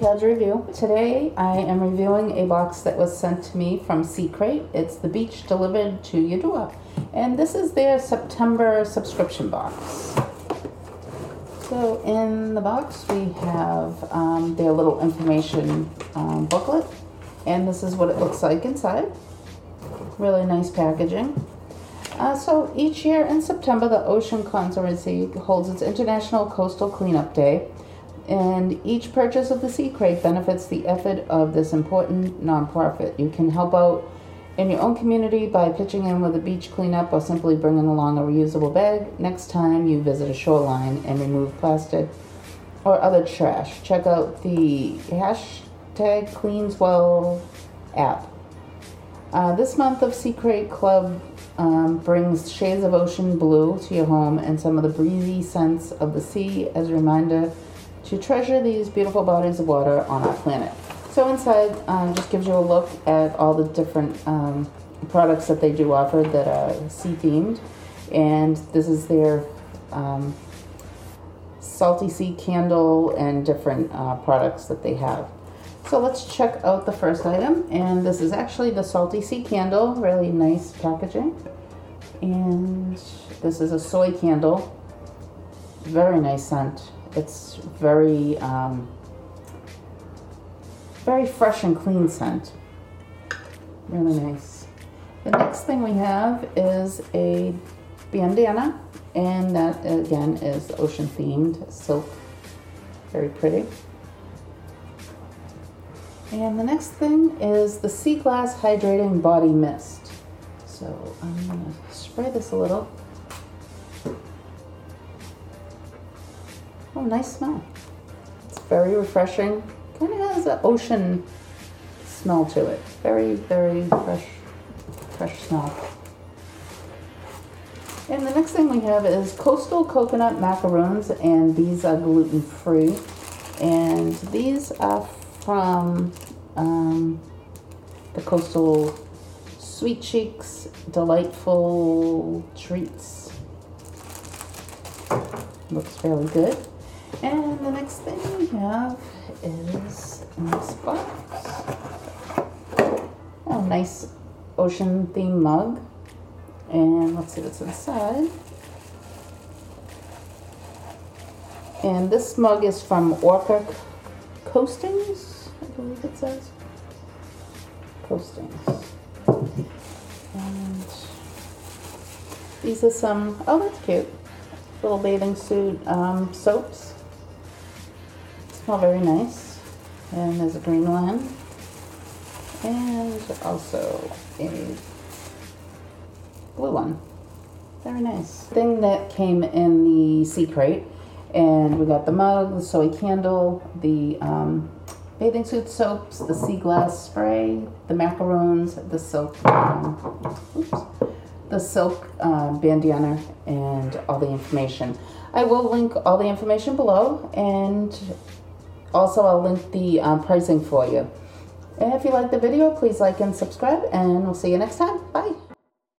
Kads Review. Today I am reviewing a box that was sent to me from Sea Crate. It's the beach delivered to your door. And this is their September subscription box. So in the box we have um, their little information um, booklet. And this is what it looks like inside. Really nice packaging. Uh, so each year in September, the Ocean Conservancy holds its International Coastal Cleanup Day and each purchase of the Sea Crate benefits the effort of this important nonprofit. You can help out in your own community by pitching in with a beach cleanup or simply bringing along a reusable bag next time you visit a shoreline and remove plastic or other trash. Check out the hashtag CleanSwell app. Uh, this month of Sea Crate Club um, brings shades of ocean blue to your home and some of the breezy scents of the sea as a reminder to treasure these beautiful bodies of water on our planet. So inside um, just gives you a look at all the different um, products that they do offer that are sea themed, and this is their um, salty sea candle and different uh, products that they have. So let's check out the first item, and this is actually the salty sea candle, really nice packaging, and this is a soy candle, very nice scent. It's very, um, very fresh and clean scent. Really nice. The next thing we have is a bandana, and that again is ocean themed silk. Very pretty. And the next thing is the Sea Glass Hydrating Body Mist. So I'm gonna spray this a little. Oh, nice smell. It's very refreshing. Kind of has an ocean smell to it. Very, very fresh, fresh smell. And the next thing we have is coastal coconut macaroons, and these are gluten free. And these are from um, the coastal sweet cheeks, delightful treats. Looks fairly good. And the next thing we have is this box. Oh, nice ocean theme mug. And let's see what's inside. And this mug is from Orca Coastings, I believe it says. Coastings. And these are some, oh, that's cute. Little bathing suit um, soaps smell very nice. And there's a green one. And also a blue one. Very nice. Thing that came in the Sea Crate. And we got the mug, the soy candle, the um, bathing suit soaps, the sea glass spray, the macaroons, the silk, um, oops, the silk uh, bandana, and all the information. I will link all the information below, and also, I'll link the uh, pricing for you. And if you like the video, please like and subscribe, and we'll see you next time. Bye.